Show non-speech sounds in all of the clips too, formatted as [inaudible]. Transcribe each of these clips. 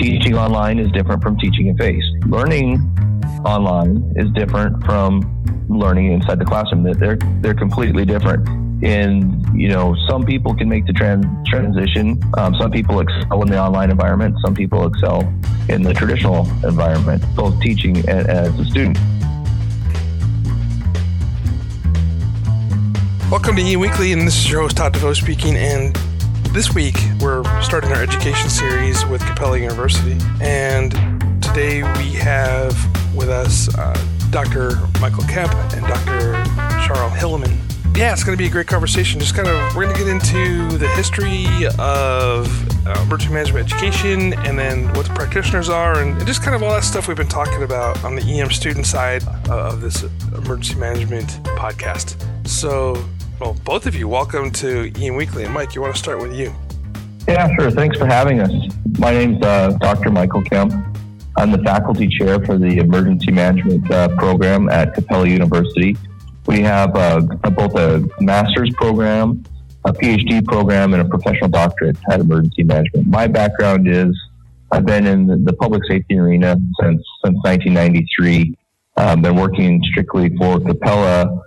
Teaching online is different from teaching in face. Learning online is different from learning inside the classroom. That They're they're completely different. And you know, some people can make the trans- transition. Um, some people excel in the online environment. Some people excel in the traditional environment, both teaching and as a student. Welcome to E Weekly, and this is your host Todd DeVoe speaking. And this week, we're starting our education series with Capella University, and today we have with us uh, Dr. Michael Kemp and Dr. Charles Hilleman. Yeah, it's going to be a great conversation. Just kind of, we're going to get into the history of uh, emergency management education and then what the practitioners are, and just kind of all that stuff we've been talking about on the EM student side of this emergency management podcast. So, well, both of you, welcome to EM Weekly. And Mike, you want to start with you? Yeah, sure. Thanks for having us. My name's uh, Dr. Michael Kemp. I'm the faculty chair for the emergency management uh, program at Capella University. We have uh, both a master's program, a PhD program, and a professional doctorate at emergency management. My background is I've been in the public safety arena since since 1993. I've um, been working strictly for Capella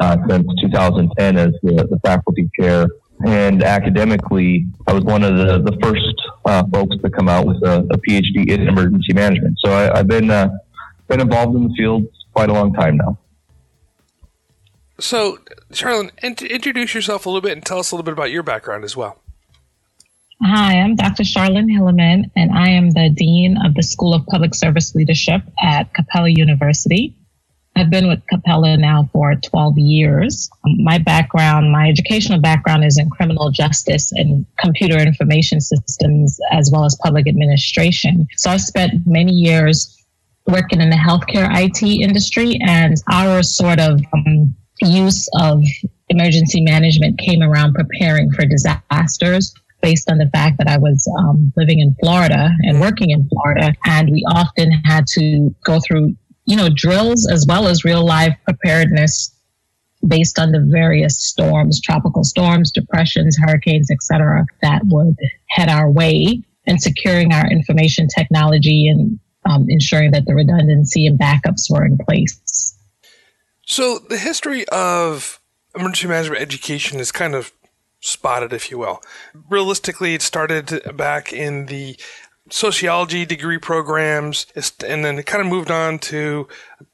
uh, since 2010 as the, the, faculty chair. And academically, I was one of the, the first uh, folks to come out with a, a PhD in emergency management. So I, have been uh, been involved in the field quite a long time now. So, Charlene, introduce yourself a little bit and tell us a little bit about your background as well. Hi, I'm Dr. Charlene Hilleman, and I am the Dean of the School of Public Service Leadership at Capella University. I've been with Capella now for 12 years. My background, my educational background is in criminal justice and computer information systems, as well as public administration. So I spent many years working in the healthcare IT industry, and our sort of um, use of emergency management came around preparing for disasters based on the fact that I was um, living in Florida and working in Florida. And we often had to go through you know, drills as well as real life preparedness based on the various storms, tropical storms, depressions, hurricanes, etc., that would head our way and securing our information technology and um, ensuring that the redundancy and backups were in place. So the history of emergency management education is kind of spotted, if you will. Realistically, it started back in the sociology degree programs, and then it kind of moved on to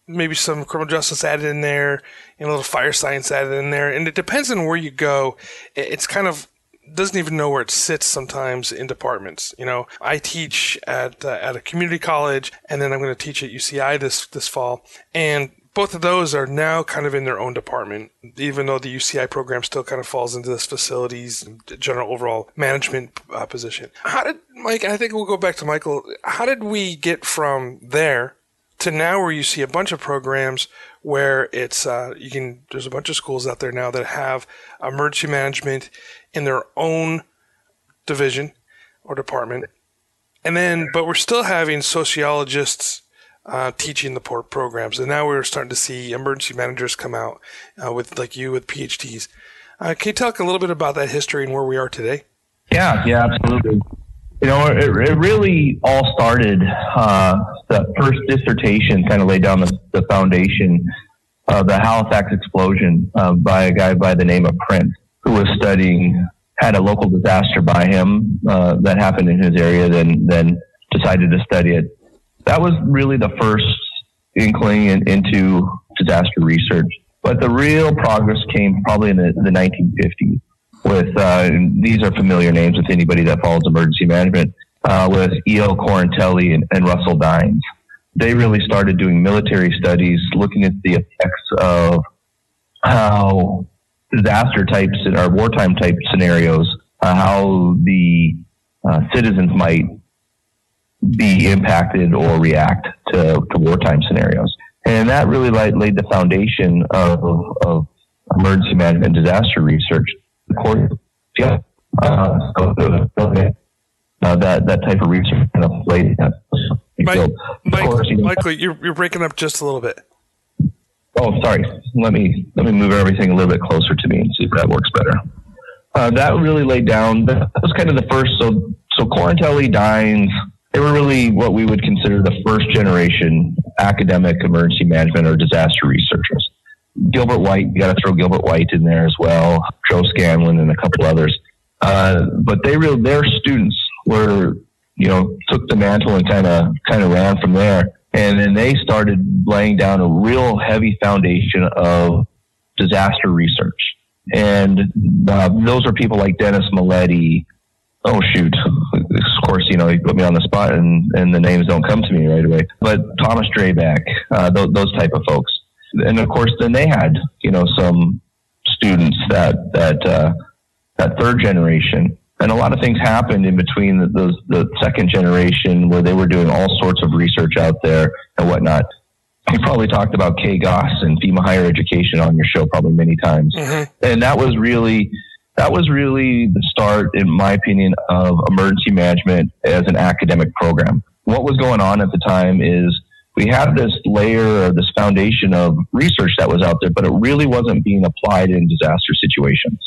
maybe some criminal justice added in there, and a little fire science added in there. And it depends on where you go. It's kind of doesn't even know where it sits sometimes in departments. You know, I teach at uh, at a community college, and then I'm going to teach at UCI this this fall, and both of those are now kind of in their own department, even though the UCI program still kind of falls into this facilities general overall management uh, position. How did Mike? And I think we'll go back to Michael. How did we get from there to now, where you see a bunch of programs where it's uh, you can? There's a bunch of schools out there now that have emergency management in their own division or department, and then but we're still having sociologists uh, teaching the port programs. And now we're starting to see emergency managers come out uh, with like you with PhDs. Uh, can you talk a little bit about that history and where we are today? Yeah, yeah, absolutely. You know, it, it really all started. Uh, the first dissertation kind of laid down the, the foundation of the Halifax explosion uh, by a guy by the name of Prince, who was studying had a local disaster by him uh, that happened in his area, then then decided to study it that was really the first inkling in, into disaster research. But the real progress came probably in the, the 1950s with, uh, these are familiar names with anybody that follows emergency management, uh, with E.L. Quarantelli and, and Russell Dynes. They really started doing military studies, looking at the effects of how disaster types or wartime type scenarios, uh, how the uh, citizens might be impacted or react to, to wartime scenarios. And that really laid, laid the foundation of, of emergency management disaster research. Of course, yeah, uh, uh, that, that type of research kind of laid Mike, Mike, course, you know, Michael, you're, you're breaking up just a little bit. Oh, sorry. Let me let me move everything a little bit closer to me and see if that works better. Uh, that really laid down. That was kind of the first. So so Quarantelli, Dynes, they were really what we would consider the first generation academic emergency management or disaster researchers. Gilbert White, you got to throw Gilbert White in there as well. Joe Scanlon and a couple others. Uh, but they real their students were you know took the mantle and kind of kind of ran from there. And then they started laying down a real heavy foundation of disaster research. And uh, those are people like Dennis Mileti. Oh shoot! Of course, you know he put me on the spot, and, and the names don't come to me right away. But Thomas Drabek, uh, th- those type of folks, and of course, then they had you know some students that that uh, that third generation and a lot of things happened in between the, those the second generation where they were doing all sorts of research out there and whatnot. You probably talked about Kay Goss and FEMA higher education on your show probably many times, mm-hmm. and that was really that was really the start, in my opinion, of emergency management as an academic program. What was going on at the time is we had this layer or this foundation of research that was out there, but it really wasn't being applied in disaster situations.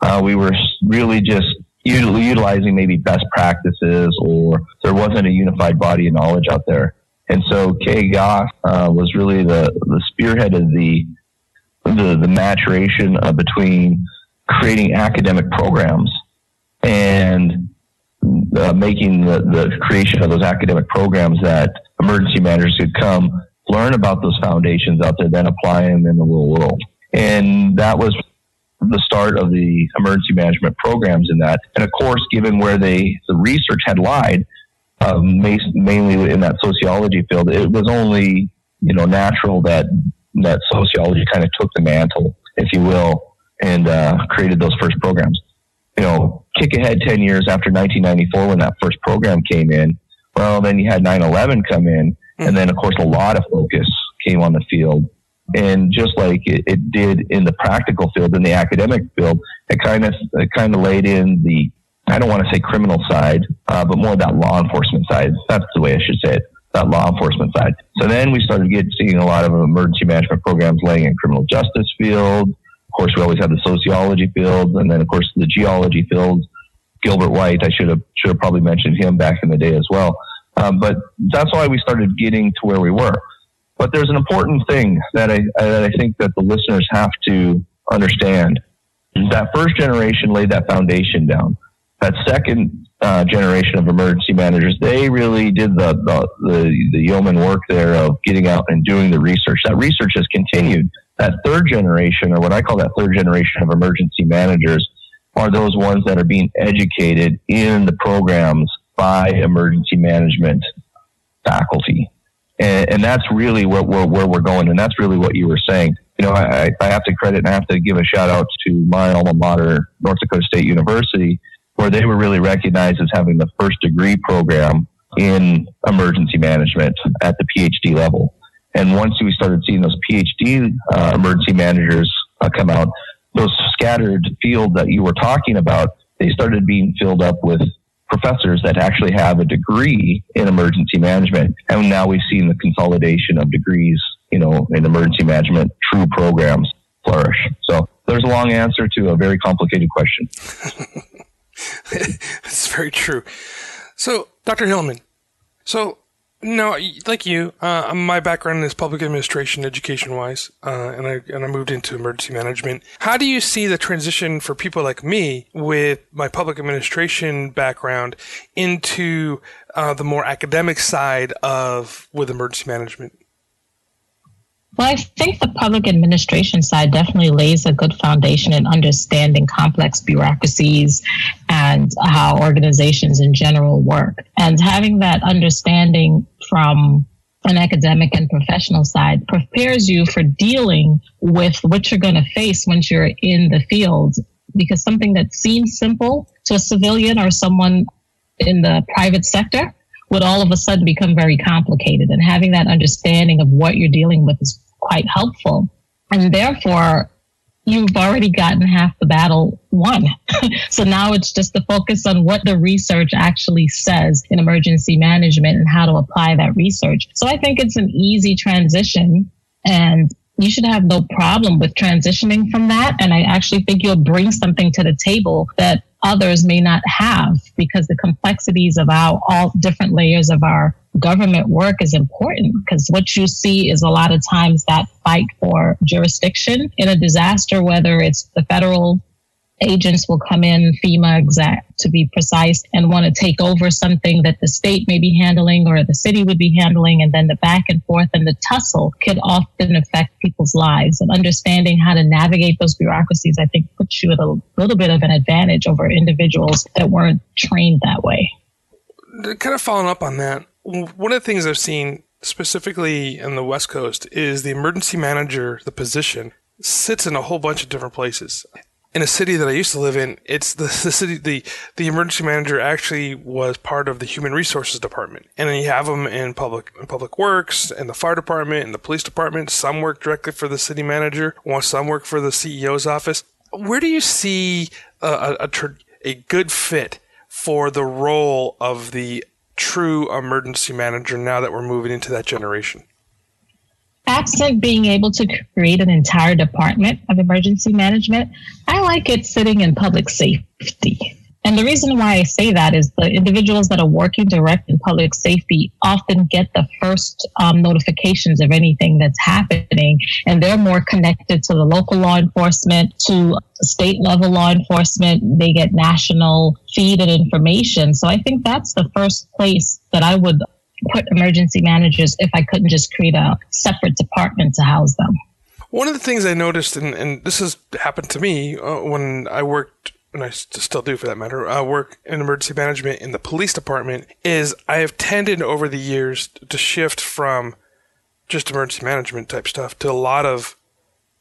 Uh, we were really just utilizing maybe best practices or there wasn't a unified body of knowledge out there. And so Kay Goss uh, was really the, the spearhead of the, the, the maturation uh, between creating academic programs and uh, making the, the creation of those academic programs that emergency managers could come learn about those foundations out there, then apply them in the real world. And that was the start of the emergency management programs in that. And of course, given where they the research had lied, um, mainly in that sociology field, it was only you know natural that that sociology kind of took the mantle, if you will, and uh, created those first programs. You know, kick ahead ten years after 1994 when that first program came in. Well, then you had 9/11 come in, and then of course a lot of focus came on the field and just like it, it, did in the practical field, in the academic field, it kind of it kind of laid in the I don't want to say criminal side, uh, but more that law enforcement side. That's the way I should say it. That law enforcement side. So then we started getting seeing a lot of emergency management programs laying in criminal justice field. Course, we always had the sociology field, and then of course the geology field. Gilbert White, I should have should have probably mentioned him back in the day as well. Um, but that's why we started getting to where we were. But there's an important thing that I, that I think that the listeners have to understand. That first generation laid that foundation down. That second uh, generation of emergency managers, they really did the, the, the, the yeoman work there of getting out and doing the research. That research has continued. That third generation, or what I call that third generation of emergency managers, are those ones that are being educated in the programs by emergency management faculty. And, and that's really what we're, where we're going. And that's really what you were saying. You know, I, I have to credit and I have to give a shout out to my alma mater, North Dakota State University, where they were really recognized as having the first degree program in emergency management at the PhD level. And once we started seeing those PhD uh, emergency managers uh, come out, those scattered field that you were talking about, they started being filled up with professors that actually have a degree in emergency management. And now we've seen the consolidation of degrees, you know, in emergency management, true programs flourish. So there's a long answer to a very complicated question. [laughs] It's very true. So, Dr. Hillman, so no, like you, uh, my background is public administration, education wise, uh, and I and I moved into emergency management. How do you see the transition for people like me with my public administration background into uh, the more academic side of with emergency management? Well, I think the public administration side definitely lays a good foundation in understanding complex bureaucracies and how organizations in general work. And having that understanding from an academic and professional side prepares you for dealing with what you're going to face once you're in the field. Because something that seems simple to a civilian or someone in the private sector would all of a sudden become very complicated. And having that understanding of what you're dealing with is quite helpful. And therefore, you've already gotten half the battle won. [laughs] so now it's just the focus on what the research actually says in emergency management and how to apply that research. So I think it's an easy transition and you should have no problem with transitioning from that. And I actually think you'll bring something to the table that others may not have because the complexities of our all different layers of our government work is important. Because what you see is a lot of times that fight for jurisdiction in a disaster, whether it's the federal agents will come in, FEMA exact to be precise, and want to take over something that the state may be handling or the city would be handling. And then the back and forth and the tussle could often affect people's lives. And understanding how to navigate those bureaucracies, I think, puts you at a little bit of an advantage over individuals that weren't trained that way. Kind of following up on that, one of the things I've seen specifically in the West Coast is the emergency manager, the position, sits in a whole bunch of different places in a city that I used to live in, it's the, the city, the, the emergency manager actually was part of the human resources department. And then you have them in public, in public works and the fire department and the police department. Some work directly for the city manager, while some work for the CEO's office. Where do you see a, a, a, a good fit for the role of the true emergency manager now that we're moving into that generation? Absent being able to create an entire department of emergency management, I like it sitting in public safety. And the reason why I say that is the individuals that are working direct in public safety often get the first um, notifications of anything that's happening, and they're more connected to the local law enforcement, to state level law enforcement. They get national feed and information. So I think that's the first place that I would put emergency managers if I couldn't just create a separate department to house them. One of the things I noticed, and, and this has happened to me uh, when I worked, and I still do for that matter, I work in emergency management in the police department, is I have tended over the years to shift from just emergency management type stuff to a lot of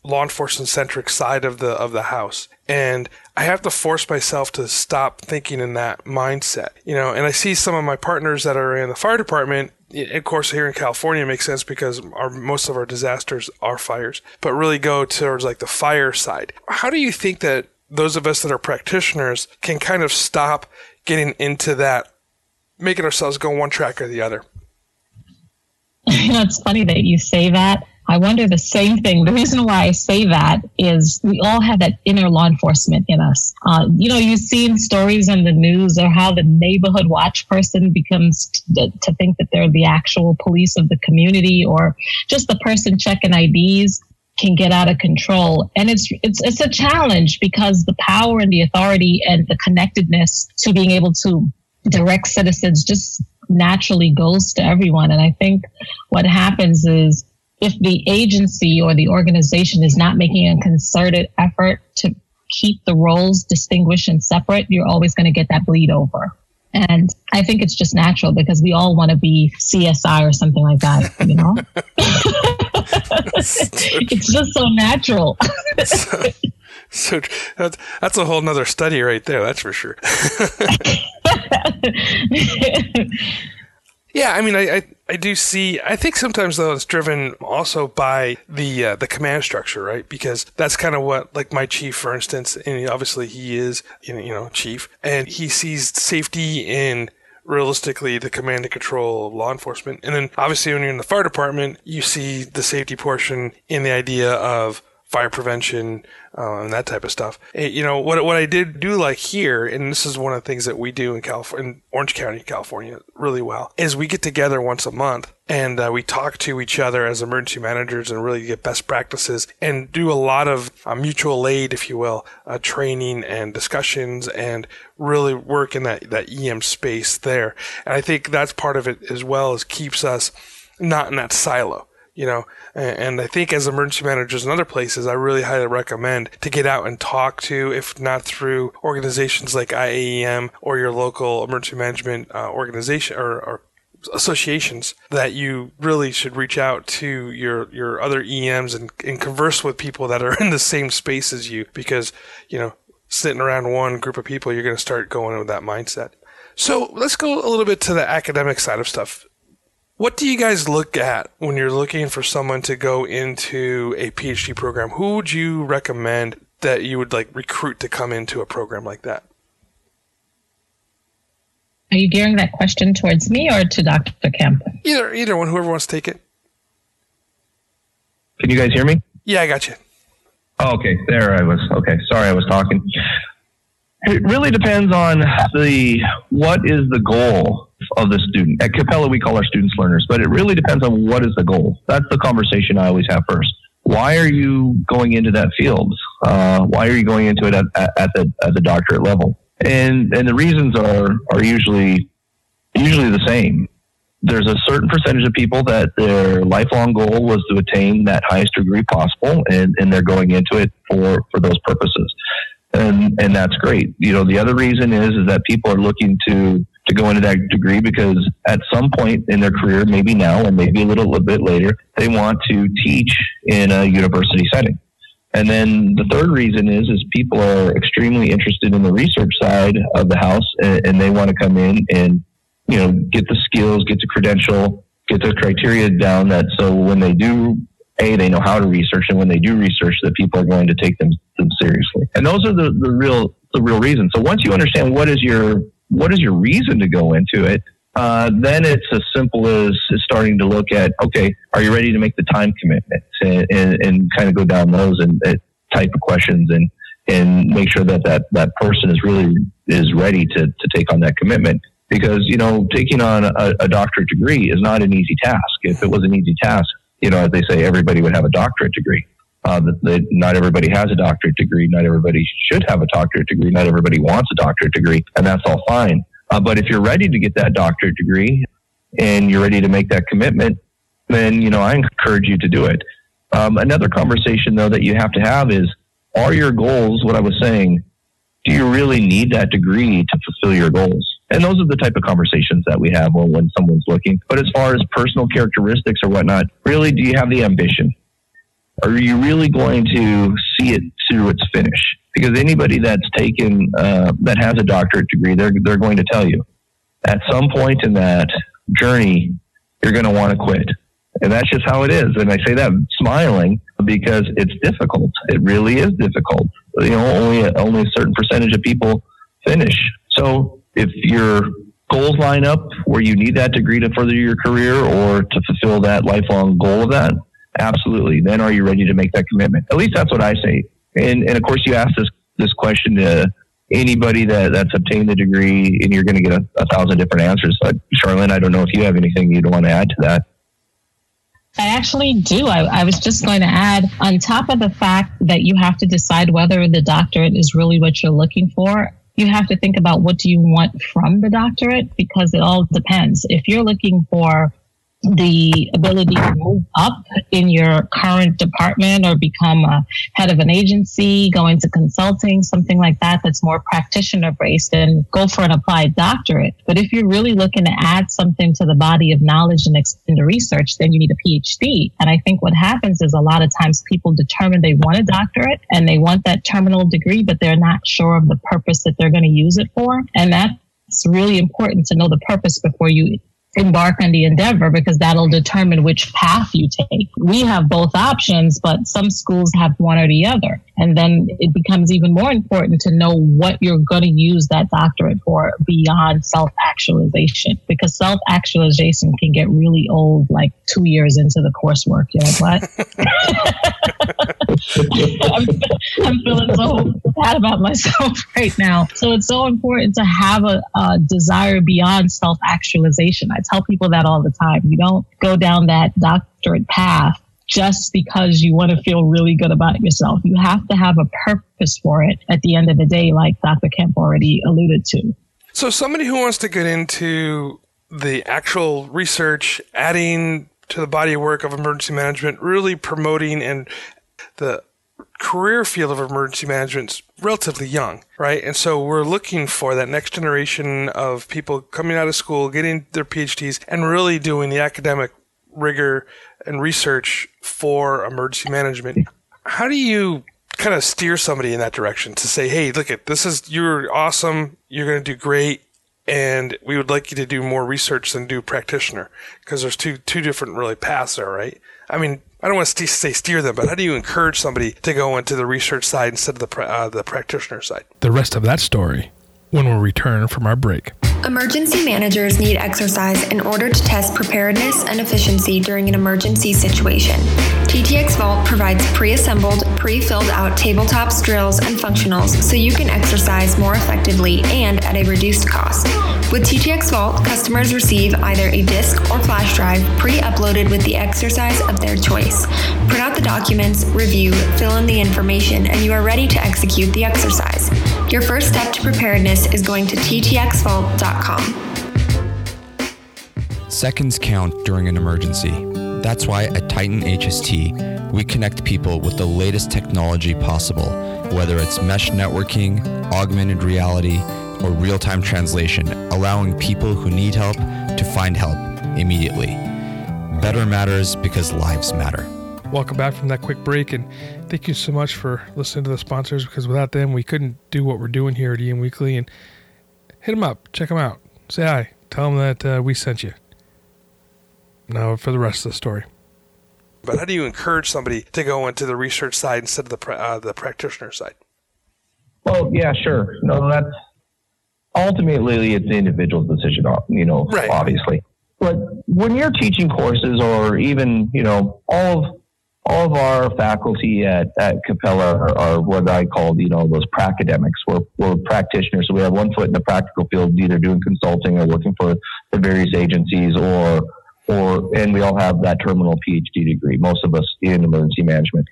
law enforcement centric side of the of the house and i have to force myself to stop thinking in that mindset you know and i see some of my partners that are in the fire department. Of course here in california makes sense because our most of our disasters are fires but really go towards like the fire side. How do you think that those of us that are practitioners can kind of stop getting into that making ourselves go one track or the other? [laughs] It's funny that you say that I wonder the same thing. The reason why I say that is we all have that inner law enforcement in us. Uh, you know, you've seen stories in the news or how the neighborhood watch person becomes t- to think that they're the actual police of the community or just the person checking IDs can get out of control. And it's, it's, it's a challenge because the power and the authority and the connectedness to being able to direct citizens just naturally goes to everyone. And I think what happens is if the agency or the organization is not making a concerted effort to keep the roles distinguished and separate, you're always going to get that bleed over. And I think it's just natural because we all want to be CSI or something like that, you know? [laughs] it's just so natural. so, [laughs] so that's, that's a whole nother study right there. That's for sure. [laughs] Yeah, I mean, I, I, I, do see. I think sometimes though it's driven also by the uh, the command structure, right? Because that's kind of what, like my chief, for instance, and obviously he is, you know, you know, chief, and he sees safety in realistically the command and control of law enforcement, and then obviously when you're in the fire department, you see the safety portion in the idea of fire prevention uh, and that type of stuff. you know what what I did do like here, and this is one of the things that we do in California, in Orange County, California, really well, is we get together once a month and uh, we talk to each other as emergency managers and really get best practices and do a lot of uh, mutual aid, if you will, uh, training and discussions and really work in that that EM space there. And I think that's part of it as well as keeps us not in that silo you know, and I think as emergency managers in other places, I really highly recommend to get out and talk to, if not through organizations like IAEM or your local emergency management uh, organization or, or associations that you really should reach out to your your other EMs and, and converse with people that are [laughs] in the same space as you because you know sitting around one group of people you're going to start going with that mindset So let's go a little bit to the academic side of stuff. What do you guys look at when you're looking for someone to go into a PhD program? Who would you recommend that you would like recruit to come into a program like that? Are you gearing that question towards me or to Dr. Kemp? Either either one, whoever wants to take it. Can you guys hear me? Yeah, I got you. Oh, okay, there I was. Okay, sorry, I was talking. It really depends on the what is the goal of the student. At Capella, we call our students learners, but it really depends on what is the goal. That's the conversation I always have first. Why are you going into that field? Uh, why are you going into it at, at, the at the doctorate level? And and the reasons are are usually usually the same. There's a certain percentage of people that their lifelong goal was to attain that highest degree possible, and, and they're going into it for for those purposes and and that's great. You know, the other reason is is that people are looking to to go into that degree because at some point in their career, maybe now or maybe a little, little bit later, they want to teach in a university setting. And then the third reason is is people are extremely interested in the research side of the house, and, and they want to come in and you know get the skills, get the credential, get the criteria down. That so when they do a they know how to research, and when they do research, that people are going to take them them seriously. And those are the, the real the real reasons. So once you understand what is your what is your reason to go into it, uh, then it's as simple as, starting to look at okay, are you ready to make the time commitment and, and, and kind of go down those and uh, type of questions and and make sure that that, that person is really is ready to, to take on that commitment because you know taking on a, a doctorate degree is not an easy task. If it was an easy task, you know, as they say, everybody would have a doctorate degree. Uh, that, not everybody has a doctorate degree. Not everybody should have a doctorate degree. Not everybody wants a doctorate degree, and that's all fine. Uh, but if you're ready to get that doctorate degree and you're ready to make that commitment, then you know I encourage you to do it. Um, another conversation though that you have to have is: Are your goals what I was saying? Do you really need that degree to fulfill your goals? And those are the type of conversations that we have when, when someone's looking. But as far as personal characteristics or whatnot, really, do you have the ambition? Are you really going to see it through its finish? Because anybody that's taken uh, that has a doctorate degree, they're they're going to tell you at some point in that journey, you're going to want to quit, and that's just how it is. And I say that smiling because it's difficult. It really is difficult. You know, only only a certain percentage of people finish. So if your goals line up where you need that degree to further your career or to fulfill that lifelong goal of that, Absolutely. Then are you ready to make that commitment? At least that's what I say. And, and of course, you ask this, this question to anybody that, that's obtained the degree, and you're going to get a, a thousand different answers. But Charlene, I don't know if you have anything you'd want to add to that. I actually do. I, I, was just going to add, on top of the fact that you have to decide whether the doctorate is really what you're looking for, you have to think about what do you want from the doctorate because it all depends. If you're looking for the ability to move up in your current department or become a head of an agency, go into consulting, something like that that's more practitioner based and go for an applied doctorate. But if you're really looking to add something to the body of knowledge and extend the research, then you need a PhD. And I think what happens is a lot of times people determine they want a doctorate and they want that terminal degree, but they're not sure of the purpose that they're going to use it for. And that's really important to know the purpose before you embark on the endeavor because that'll determine which path you take. We have both options, but some schools have one or the other. And then it becomes even more important to know what you're going to use that doctorate for beyond self actualization because self actualization can get really old like two years into the coursework. You're like, what? [laughs] I'm, I'm, feeling so bad about myself [laughs] right now. So it's so important to have a, a desire beyond self actualization. I tell people that all the time. You don't go down that doctorate path just because you want to feel really good about yourself. You have to have a purpose for it at the end of the day, like Dr. Kemp already alluded to. So, somebody who wants to get into the actual research, adding to the body of work of emergency management, really promoting and the career field of emergency management is relatively young, right? And so we're looking for that next generation of people coming out of school, getting their PhDs, and really doing the academic rigor and research for emergency management. How do you kind of steer somebody in that direction to say, hey, look at this is you're awesome, you're going to do great, and we would like you to do more research than do practitioner because there's two two different really paths there, right? I mean, I don't want to say steer them, but how do you encourage somebody to go into the research side instead of the uh, the practitioner side? The rest of that story when we return from our break. Emergency managers need exercise in order to test preparedness and efficiency during an emergency situation. TTX Vault provides pre assembled, pre filled out tabletops, drills, and functionals so you can exercise more effectively and at a reduced cost. With TTX Vault, customers receive either a disk or flash drive pre uploaded with the exercise of their choice. Print out the documents, review, fill in the information, and you are ready to execute the exercise. Your first step to preparedness is going to ttxvault.com. Seconds count during an emergency. That's why at Titan HST, we connect people with the latest technology possible, whether it's mesh networking, augmented reality, or real time translation, allowing people who need help to find help immediately. Better matters because lives matter. Welcome back from that quick break, and thank you so much for listening to the sponsors because without them, we couldn't do what we're doing here at EM Weekly. And hit them up, check them out, say hi, tell them that uh, we sent you. Now for the rest of the story. But how do you encourage somebody to go into the research side instead of the uh, the practitioner side? Well, yeah, sure. No, that's ultimately it's the individual's decision. You know, right. obviously. But when you're teaching courses, or even you know, all of all of our faculty at, at Capella are, are, what I call, you know, those pracademics. We're, we're practitioners. So we have one foot in the practical field, either doing consulting or working for the various agencies or or and we all have that terminal PhD degree. Most of us in emergency management.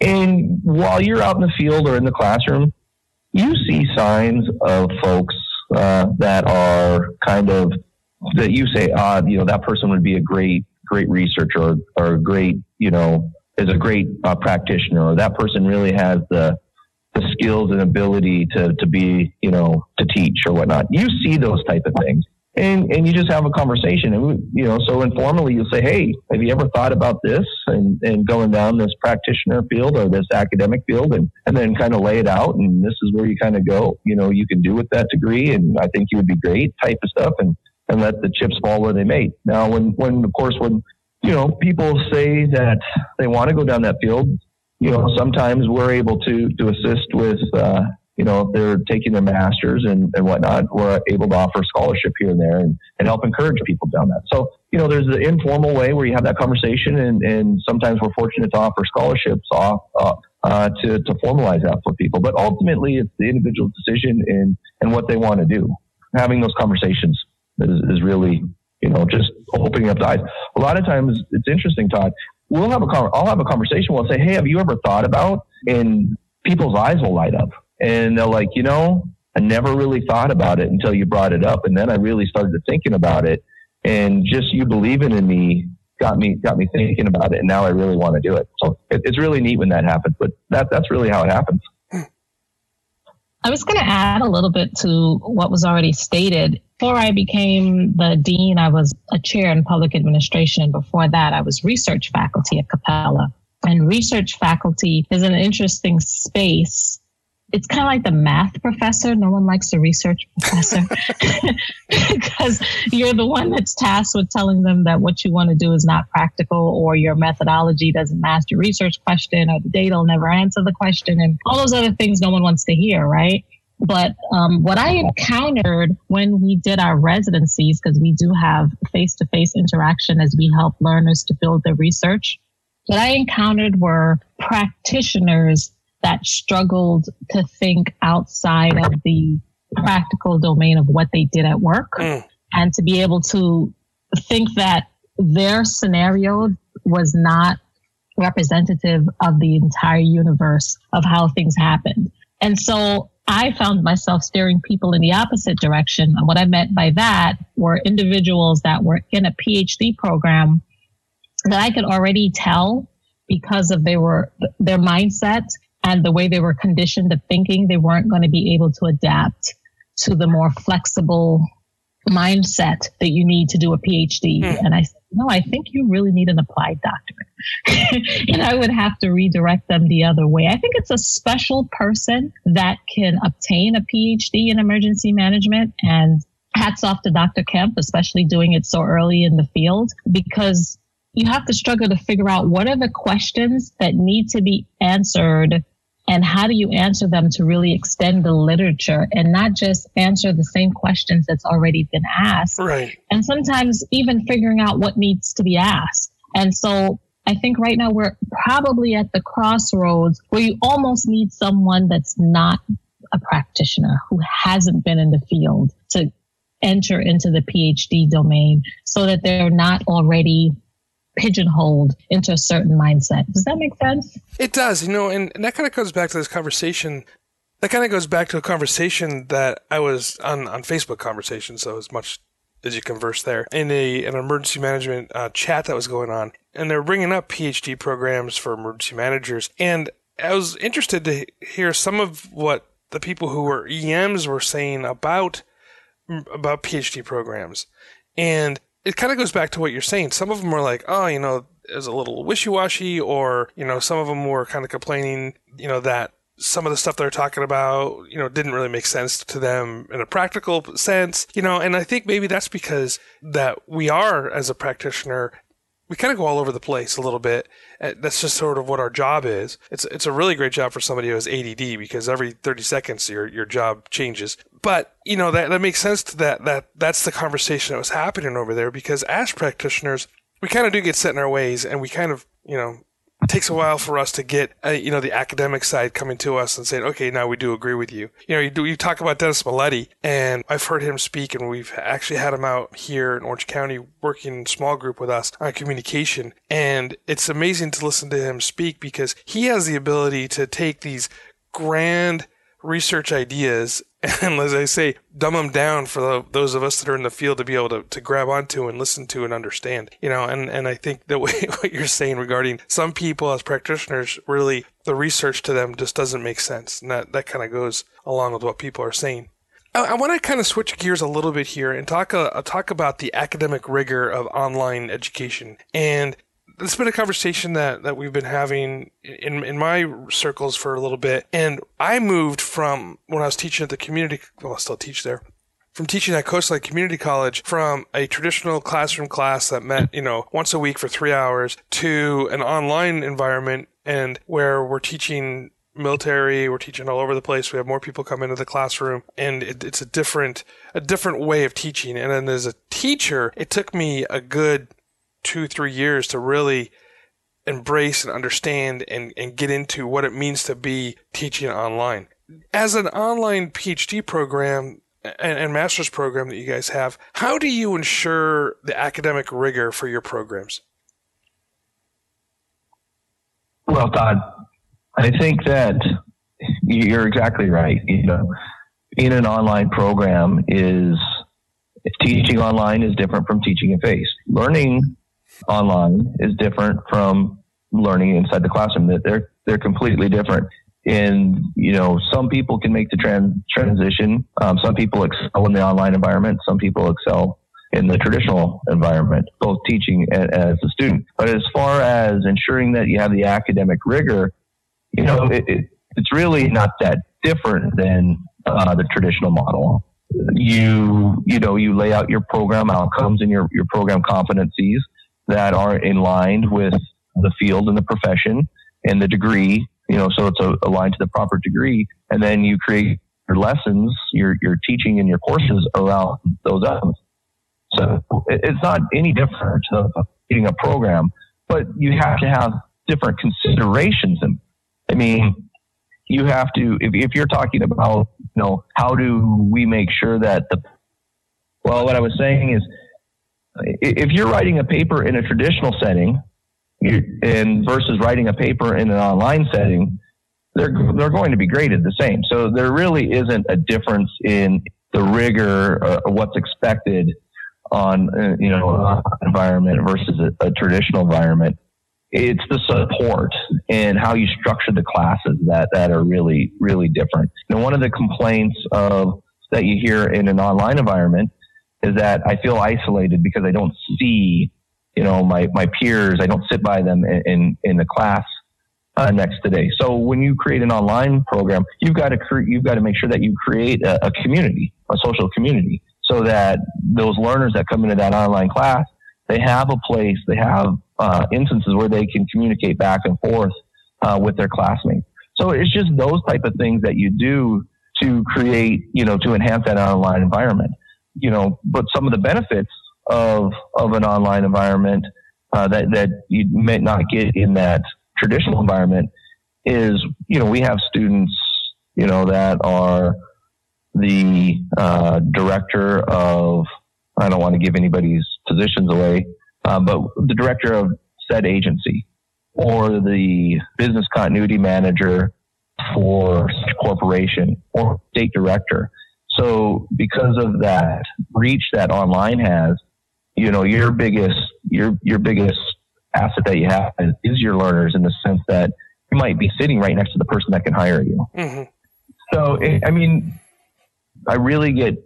And while you're out in the field or in the classroom, you see signs of folks uh, that are kind of that you say, ah, you know, that person would be a great, great researcher or, a great, you know, is a great uh, practitioner, or that person really has the the skills and ability to to be, you know, to teach or whatnot. You see those type of things and and you just have a conversation. And you know so informally you'll say hey have you ever thought about this and and going down this practitioner field or this academic field and and then kind of lay it out and this is where you kind of go. You know you can do with that degree and i think you would be great type of stuff and and let the chips fall where they may. Now when when of course when you know people say that they want to go down that field you know sometimes we're able to to assist with uh, you know, if they're taking their masters and, and whatnot, we're able to offer scholarship here and there and, and help encourage people down that. So, you know, there's the informal way where you have that conversation and, and sometimes we're fortunate to offer scholarships off, uh, uh, to, to formalize that for people. But ultimately it's the individual decision and, and what they want to do. Having those conversations is, is really, you know, just opening up the eyes. A lot of times it's interesting, Todd. We'll have a, I'll have a conversation. We'll say, Hey, have you ever thought about, and people's eyes will light up and they're like, you know, I never really thought about it until you brought it up. And then I really started thinking about it. And just you believing in me got me got me thinking about it. And now I really want to do it. So it, it's really neat when that happens. But that that's really how it happens. Hmm. I was going to add a little bit to what was already stated. Before I became the dean, I was a chair in public administration. Before that, I was research faculty at Capella. And research faculty is an interesting space it's kind of like the math professor. No one likes the research professor [laughs] [laughs] because you're the one that's tasked with telling them that what you want to do is not practical or your methodology doesn't match your research question or the data will never answer the question and all those other things no one wants to hear, right? But um, what I encountered when we did our residencies, because we do have face to face interaction as we help learners to build their research, what I encountered were practitioners that struggled to think outside of the practical domain of what they did at work mm. and to be able to think that their scenario was not representative of the entire universe of how things happened. And so I found myself steering people in the opposite direction. And what I meant by that were individuals that were in a PhD program that I could already tell because of they were their mindset and the way they were conditioned to thinking, they weren't going to be able to adapt to the more flexible mindset that you need to do a PhD. Mm. And I said, no, I think you really need an applied doctorate. [laughs] and I would have to redirect them the other way. I think it's a special person that can obtain a PhD in emergency management and hats off to Dr. Kemp, especially doing it so early in the field, because you have to struggle to figure out what are the questions that need to be answered and how do you answer them to really extend the literature and not just answer the same questions that's already been asked. Right. And sometimes even figuring out what needs to be asked. And so I think right now we're probably at the crossroads where you almost need someone that's not a practitioner who hasn't been in the field to enter into the PhD domain so that they're not already pigeonholed into a certain mindset. Does that make sense? It does, you know, and, and that kind of goes back to this conversation. That kind of goes back to a conversation that I was on, on Facebook conversation. So as much as you converse there in a an emergency management uh, chat that was going on, and they're bringing up PhD programs for emergency managers, and I was interested to hear some of what the people who were EMs were saying about about PhD programs, and it kind of goes back to what you're saying. Some of them were like, oh, you know, is a little wishy washy, or you know, some of them were kind of complaining, you know, that some of the stuff they're talking about, you know, didn't really make sense to them in a practical sense, you know, and I think maybe that's because that we are as a practitioner we kind of go all over the place a little bit. That's just sort of what our job is. It's it's a really great job for somebody who has ADD because every 30 seconds your your job changes. But you know that that makes sense to that that that's the conversation that was happening over there because as practitioners we kind of do get set in our ways and we kind of you know takes a while for us to get, uh, you know, the academic side coming to us and saying, okay, now we do agree with you. You know, you do, you talk about Dennis Mileti and I've heard him speak and we've actually had him out here in Orange County working in small group with us on communication. And it's amazing to listen to him speak because he has the ability to take these grand research ideas [laughs] and as I say, dumb them down for the, those of us that are in the field to be able to, to grab onto and listen to and understand. You know, and, and I think that [laughs] what you're saying regarding some people as practitioners, really the research to them just doesn't make sense. And that, that kind of goes along with what people are saying. I, I want to kind of switch gears a little bit here and talk uh, talk about the academic rigor of online education. And it's been a conversation that, that we've been having in, in my circles for a little bit. And I moved from when I was teaching at the community, well, I still teach there, from teaching at Coastline Community College from a traditional classroom class that met, you know, once a week for three hours to an online environment and where we're teaching military we're teaching all over the place we have more people come into the classroom and it, it's a different a different way of teaching and then as a teacher it took me a good two, three years to really embrace and understand and, and get into what it means to be teaching online. As an online PhD program and, and master's program that you guys have, how do you ensure the academic rigor for your programs? Well, Todd, I think that you're exactly right. You know, in an online program is teaching online is different from teaching in face. Learning online is different from learning inside the classroom. That they're they're completely different. And you know, some people can make the trans- transition. Um, some people excel in the online environment. Some people excel in the traditional environment, both teaching and as a student. But as far as ensuring that you have the academic rigor, you know, it, it, it's really not that different than uh, the traditional model. You, you know, you lay out your program outcomes and your, your program competencies that are in line with the field and the profession and the degree, you know, so it's aligned to the proper degree. And then you create your lessons, your, your teaching and your courses around those elements. So it's not any different of getting a program, but you have to have different considerations. And I mean, you have to, if, if you're talking about, you know, how do we make sure that the, well, what I was saying is if you're writing a paper in a traditional setting and versus writing a paper in an online setting, they're they're going to be graded the same. So there really isn't a difference in the rigor of what's expected on uh, you know environment versus a, a traditional environment. It's the support and how you structure the classes that that are really really different. And one of the complaints of that you hear in an online environment is that I feel isolated because I don't see, you know, my, my peers. I don't sit by them in, in, in the class uh, next today. So when you create an online program, you've got to you've got to make sure that you create a, a, community, a social community. so that those learners that come into that online class, they have a place, they have uh, instances where they can communicate back and forth uh, with their classmates. So it's just those type of things that you do to create, you know, to enhance that online environment. You know, but some of the benefits of of an online environment uh, that that you may not get in that traditional environment is, you know, we have students, you know, that are the uh, director of, I don't want to give anybody's positions away, uh, but the director of said agency or the business continuity manager for such corporation or state director. So because of that reach that online has, you know, your biggest, your, your biggest asset that you have is, your learners in the sense that you might be sitting right next to the person that can hire you. Mm-hmm. So, it, I mean, I really get,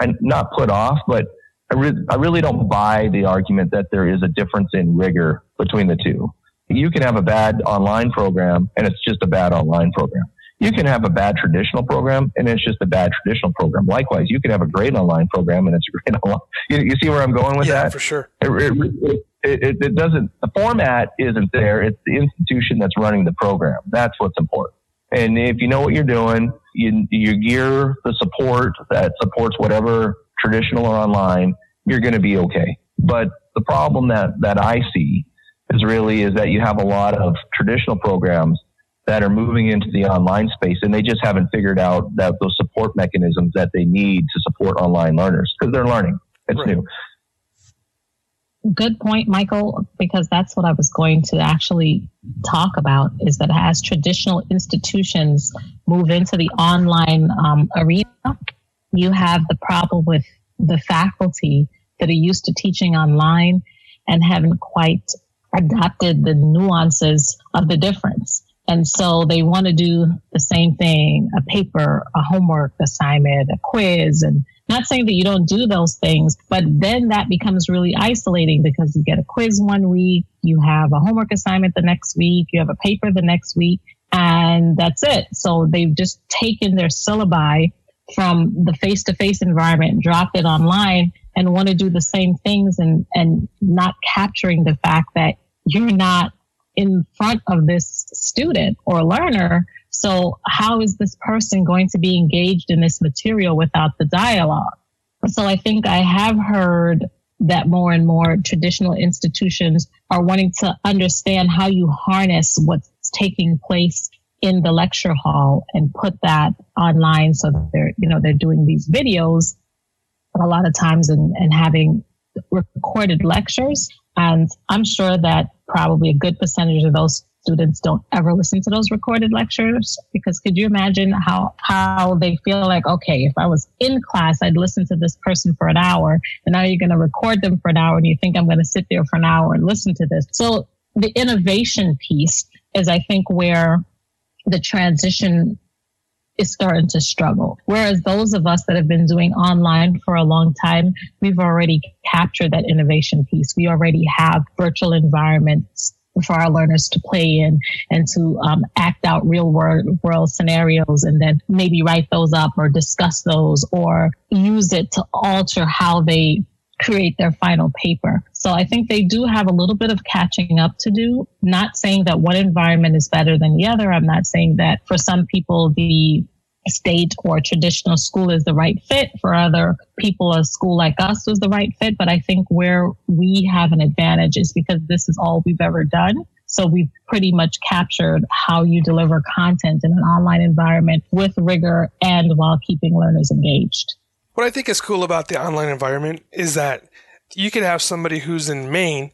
I'm not put off, but I, re- I really don't buy the argument that there is a difference in rigor between the two. You can have a bad online program and it's just a bad online program. You can have a bad traditional program and it's just a bad traditional program. Likewise, you can have a great online program and it's a great [laughs] online. You, you see where I'm going with yeah, that? for sure. It, it, it, it doesn't, the format isn't there. It's the institution that's running the program. That's what's important. And if you know what you're doing, you, you gear the support that supports whatever traditional or online, you're going to be okay. But the problem that, that I see is really is that you have a lot of traditional programs that are moving into the online space and they just haven't figured out that those support mechanisms that they need to support online learners because they're learning. It's right. new. Good point, Michael, because that's what I was going to actually talk about is that as traditional institutions move into the online um, arena, you have the problem with the faculty that are used to teaching online and haven't quite adapted the nuances of the difference. And so they want to do the same thing, a paper, a homework assignment, a quiz, and not saying that you don't do those things, but then that becomes really isolating because you get a quiz one week, you have a homework assignment the next week, you have a paper the next week, and that's it. So they've just taken their syllabi from the face to face environment, and dropped it online and want to do the same things and, and not capturing the fact that you're not in front of this student or learner. So how is this person going to be engaged in this material without the dialogue? So I think I have heard that more and more traditional institutions are wanting to understand how you harness what's taking place in the lecture hall and put that online so that they're, you know, they're doing these videos a lot of times and, and having recorded lectures. And I'm sure that probably a good percentage of those students don't ever listen to those recorded lectures because could you imagine how how they feel like okay if i was in class i'd listen to this person for an hour and now you're going to record them for an hour and you think i'm going to sit there for an hour and listen to this. So the innovation piece is i think where the transition is starting to struggle. Whereas those of us that have been doing online for a long time, we've already captured that innovation piece. We already have virtual environments for our learners to play in and to um, act out real world, world scenarios and then maybe write those up or discuss those or use it to alter how they create their final paper. So I think they do have a little bit of catching up to do. Not saying that one environment is better than the other. I'm not saying that for some people, the state or traditional school is the right fit. For other people, a school like us was the right fit. But I think where we have an advantage is because this is all we've ever done. So we've pretty much captured how you deliver content in an online environment with rigor and while keeping learners engaged. What I think is cool about the online environment is that you could have somebody who's in Maine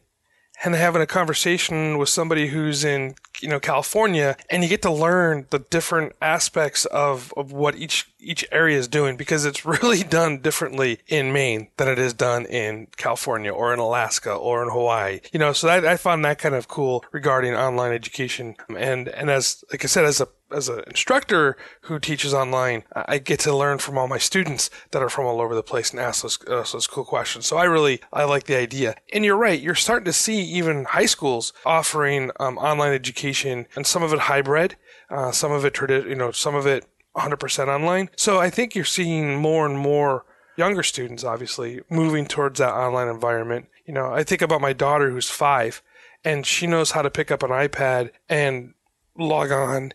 and having a conversation with somebody who's in you know California and you get to learn the different aspects of, of what each each area is doing because it's [laughs] really done differently in Maine than it is done in California or in Alaska or in Hawaii. You know, so I, I found that kind of cool regarding online education. And and as like I said, as a as an instructor who teaches online, I get to learn from all my students that are from all over the place and ask those, uh, those cool questions. So I really I like the idea. And you're right, you're starting to see even high schools offering um, online education, and some of it hybrid, uh, some of it you know, some of it 100% online. So I think you're seeing more and more younger students, obviously, moving towards that online environment. You know, I think about my daughter who's five and she knows how to pick up an iPad and log on,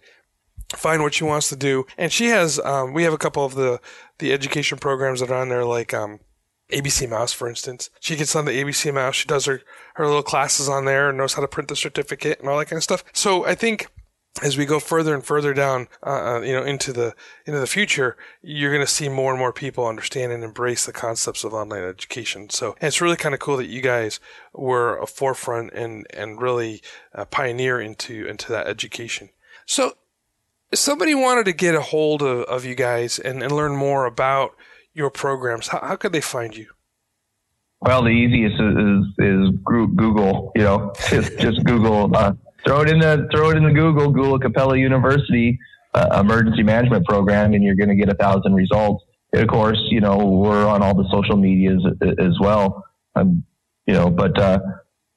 find what she wants to do. And she has, um, we have a couple of the, the education programs that are on there, like, um, ABC Mouse, for instance. She gets on the ABC Mouse. She does her, her little classes on there and knows how to print the certificate and all that kind of stuff. So I think as we go further and further down, uh, uh, you know, into the into the future, you're going to see more and more people understand and embrace the concepts of online education. So it's really kind of cool that you guys were a forefront and and really a pioneer into into that education. So, if somebody wanted to get a hold of, of you guys and, and learn more about your programs, how, how could they find you? Well, the easiest is is, is Google. You know, [laughs] just just Google. Uh, throw it in the throw it in the Google Google Capella University uh, emergency management program, and you're going to get a thousand results. And of course, you know we're on all the social medias as well. Um, you know, but uh,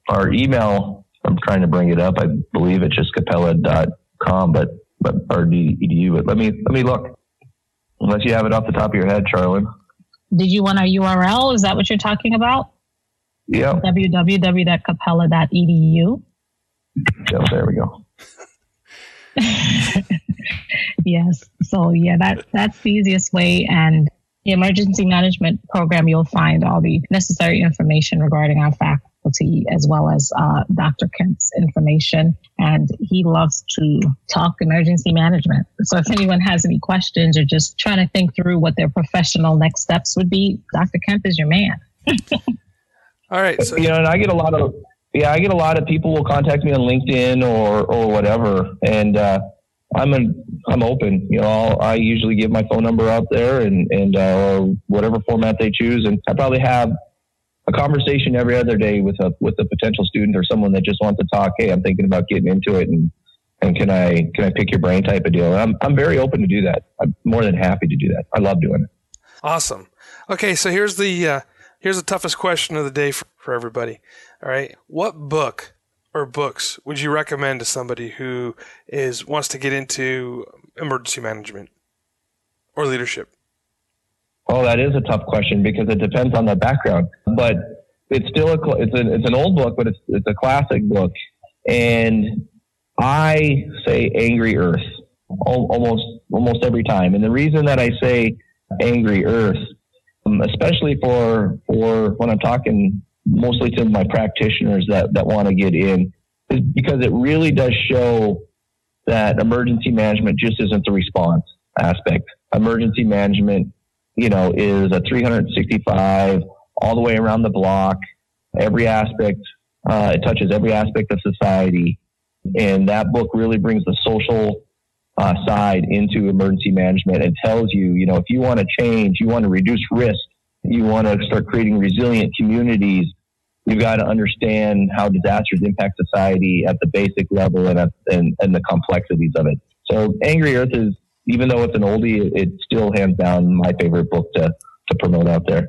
our email. I'm trying to bring it up. I believe it's just capella.com, but but or edu. But let me let me look. Unless you have it off the top of your head, Charlene. Did you want our URL? Is that what you're talking about? Yeah. www.capella.edu. Yeah, there we go. [laughs] yes. So yeah, that that's the easiest way. And the emergency management program, you'll find all the necessary information regarding our faculty as well as uh, Dr. Kemp's information. And he loves to talk emergency management. So if anyone has any questions or just trying to think through what their professional next steps would be, Dr. Kemp is your man. [laughs] all right. So you know, and I get a lot of yeah, I get a lot of people will contact me on LinkedIn or or whatever, and uh, I'm an, I'm open. You know, I'll, i usually give my phone number out there and and uh, whatever format they choose, and I probably have a conversation every other day with a with a potential student or someone that just wants to talk. Hey, I'm thinking about getting into it, and and can I can I pick your brain type of deal? And I'm I'm very open to do that. I'm more than happy to do that. I love doing it. Awesome. Okay, so here's the uh, here's the toughest question of the day for, for everybody. All right. What book or books would you recommend to somebody who is wants to get into emergency management or leadership? Oh, that is a tough question because it depends on the background. But it's still a it's an it's an old book, but it's it's a classic book, and I say Angry Earth almost almost every time. And the reason that I say Angry Earth, um, especially for for when I'm talking mostly to my practitioners that, that want to get in is because it really does show that emergency management just isn't the response aspect. Emergency management, you know, is a 365 all the way around the block, every aspect. Uh, it touches every aspect of society. And that book really brings the social uh, side into emergency management and tells you, you know, if you want to change, you want to reduce risk, you want to start creating resilient communities, you've got to understand how disasters impact society at the basic level and, at, and, and the complexities of it. So Angry Earth is, even though it's an oldie, it's still hands down my favorite book to, to promote out there.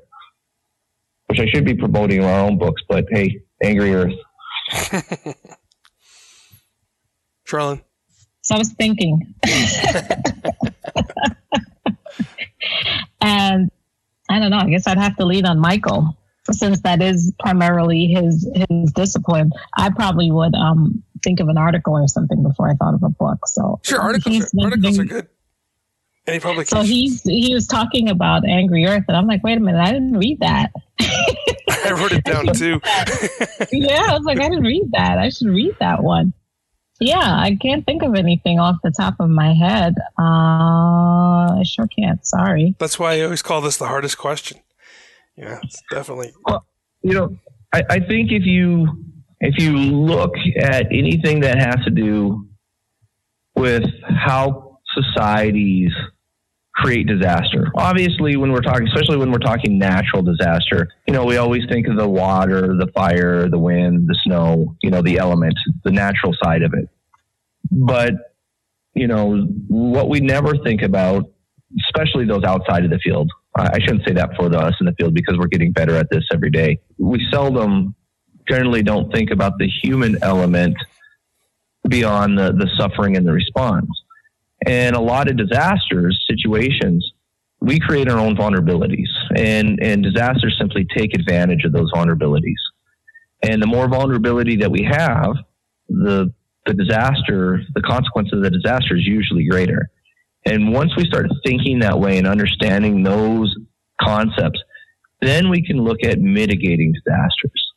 Which I should be promoting our own books, but hey, Angry Earth. [laughs] Charlene. So I was thinking. and [laughs] [laughs] um, I don't know. I guess I'd have to lean on Michael since that is primarily his his discipline. I probably would um, think of an article or something before I thought of a book. So sure, articles, are, articles are good. Any publication? So he's he was talking about Angry Earth, and I'm like, wait a minute, I didn't read that. [laughs] I wrote it [laughs] down too. yeah, I was like, I didn't read that. I should read that one. Yeah, I can't think of anything off the top of my head. Uh, I sure can't. Sorry. That's why I always call this the hardest question. Yeah, it's definitely. Well, you know, I, I think if you if you look at anything that has to do with how societies create disaster. Obviously, when we're talking, especially when we're talking natural disaster, you know, we always think of the water, the fire, the wind, the snow, you know, the elements, the natural side of it. But, you know, what we never think about, especially those outside of the field, I shouldn't say that for us in the field because we're getting better at this every day. We seldom generally don't think about the human element beyond the, the suffering and the response. And a lot of disasters, situations, we create our own vulnerabilities. and and disasters simply take advantage of those vulnerabilities. And the more vulnerability that we have, the the disaster, the consequences of the disaster is usually greater. And once we start thinking that way and understanding those concepts, then we can look at mitigating disasters.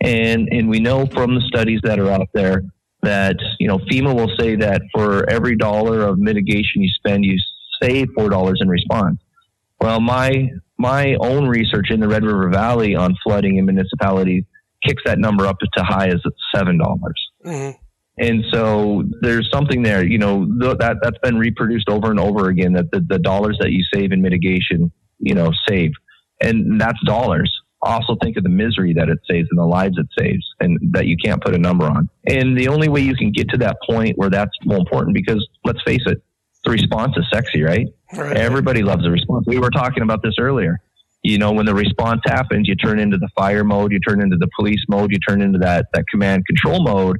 And and we know from the studies that are out there that you know FEMA will say that for every dollar of mitigation you spend, you save four dollars in response. Well, my my own research in the Red River Valley on flooding in municipalities kicks that number up to high as seven dollars. Mm-hmm. And so there's something there, you know, th- that that's been reproduced over and over again. That the, the dollars that you save in mitigation, you know, save, and that's dollars. Also think of the misery that it saves and the lives it saves, and that you can't put a number on. And the only way you can get to that point where that's more important, because let's face it, the response is sexy, right? right. Everybody loves a response. We were talking about this earlier. You know, when the response happens, you turn into the fire mode, you turn into the police mode, you turn into that, that command control mode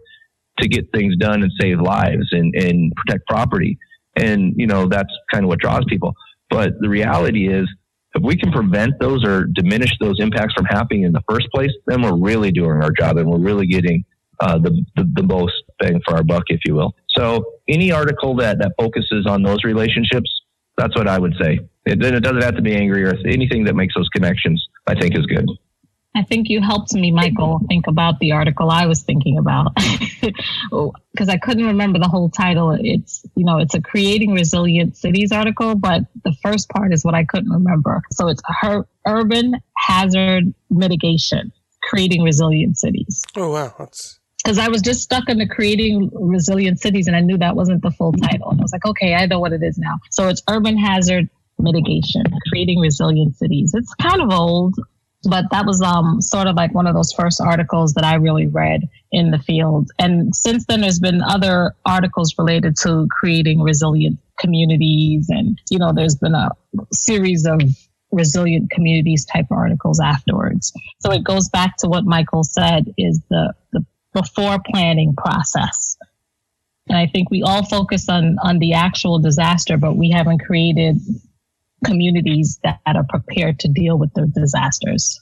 to get things done and save lives and, and protect property. And, you know, that's kind of what draws people. But the reality is, if we can prevent those or diminish those impacts from happening in the first place, then we're really doing our job and we're really getting uh, the, the, the most bang for our buck, if you will. So any article that, that focuses on those relationships, that's what I would say. It, it doesn't have to be angry or anything that makes those connections, I think is good. I think you helped me, Michael, think about the article I was thinking about [laughs] because I couldn't remember the whole title. It's, you know, it's a creating resilient cities article, but the first part is what I couldn't remember. So it's her urban hazard mitigation, creating resilient cities. Oh, wow. That's because I was just stuck in the creating resilient cities and I knew that wasn't the full title. And I was like, okay, I know what it is now. So it's urban hazard mitigation, creating resilient cities. It's kind of old, but that was um, sort of like one of those first articles that I really read in the field. And since then, there's been other articles related to creating resilient communities. And, you know, there's been a series of resilient communities type articles afterwards. So it goes back to what Michael said is the, the before planning process. And I think we all focus on, on the actual disaster, but we haven't created communities that are prepared to deal with the disasters.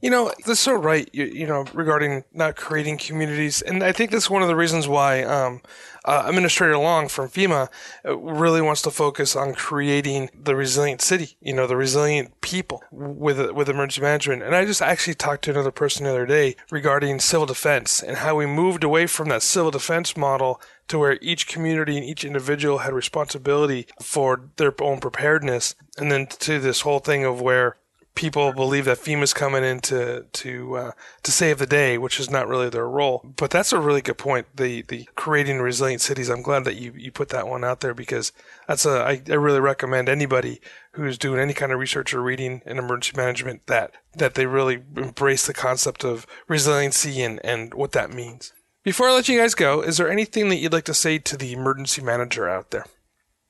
You know, that's so right. You, you, know, regarding not creating communities, and I think that's one of the reasons why um, uh, Administrator Long from FEMA uh, really wants to focus on creating the resilient city. You know, the resilient people with with emergency management. And I just actually talked to another person the other day regarding civil defense and how we moved away from that civil defense model to where each community and each individual had responsibility for their own preparedness, and then to this whole thing of where people believe that FEMA's coming in to to uh, to save the day, which is not really their role. But that's a really good point. The the creating resilient cities. I'm glad that you, you put that one out there because that's a I, I really recommend anybody who's doing any kind of research or reading in emergency management that that they really embrace the concept of resiliency and, and what that means. Before I let you guys go, is there anything that you'd like to say to the emergency manager out there?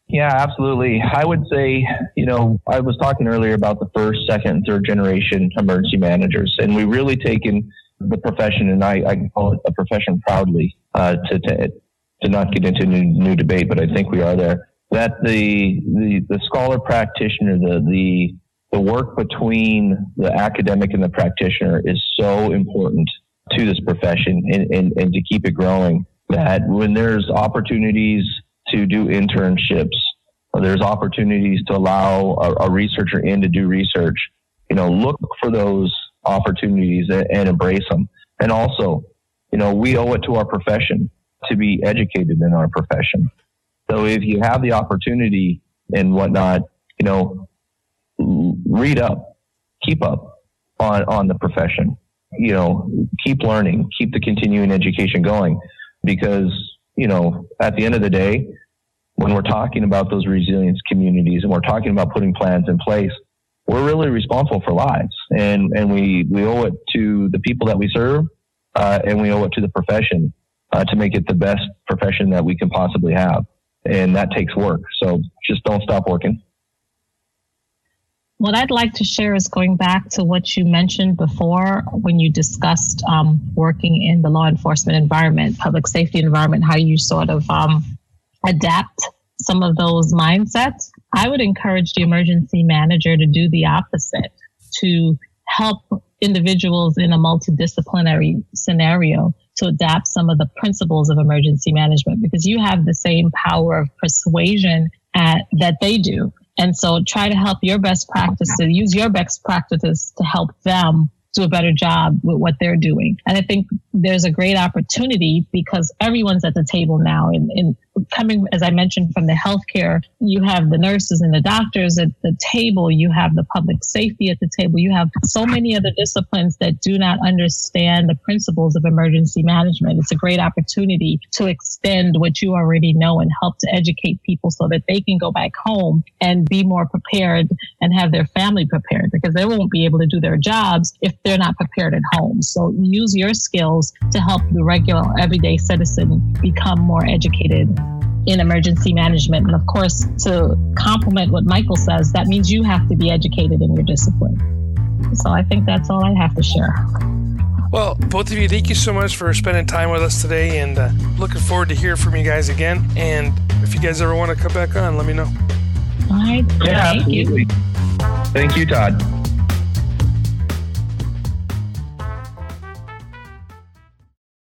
Yeah, absolutely. I would say, you know, I was talking earlier about the first, second, and third generation emergency managers, and we really taken the profession, and I, I call it a profession proudly, uh, to, to, to not get into new, new debate, but I think we are there. That the, the, the scholar practitioner, the, the, the work between the academic and the practitioner is so important to this profession and, and, and to keep it growing that when there's opportunities to do internships. There's opportunities to allow a, a researcher in to do research. You know, look for those opportunities and, and embrace them. And also, you know, we owe it to our profession to be educated in our profession. So if you have the opportunity and whatnot, you know, read up, keep up on, on the profession, you know, keep learning, keep the continuing education going because, you know, at the end of the day, when we're talking about those resilience communities and we're talking about putting plans in place, we're really responsible for lives, and and we we owe it to the people that we serve, uh, and we owe it to the profession uh, to make it the best profession that we can possibly have, and that takes work. So just don't stop working. What I'd like to share is going back to what you mentioned before when you discussed um, working in the law enforcement environment, public safety environment, how you sort of um, adapt some of those mindsets, I would encourage the emergency manager to do the opposite. to help individuals in a multidisciplinary scenario to adapt some of the principles of emergency management because you have the same power of persuasion at, that they do. And so try to help your best practices, use your best practices to help them do a better job with what they're doing. And I think there's a great opportunity because everyone's at the table now in, in coming, as I mentioned, from the healthcare, you have the nurses and the doctors at the table, you have the public safety at the table, you have so many other disciplines that do not understand the principles of emergency management. It's a great opportunity to extend what you already know and help to educate people so that they can go back home and be more prepared and have their family prepared because they won't be able to do their jobs if they're not prepared at home. So use your skills to help the regular everyday citizen become more educated in emergency management. And of course, to complement what Michael says, that means you have to be educated in your discipline. So I think that's all I have to share. Well, both of you, thank you so much for spending time with us today and uh, looking forward to hear from you guys again. And if you guys ever want to come back on, let me know. All right. Yeah, Thank absolutely. you. Thank you, Todd.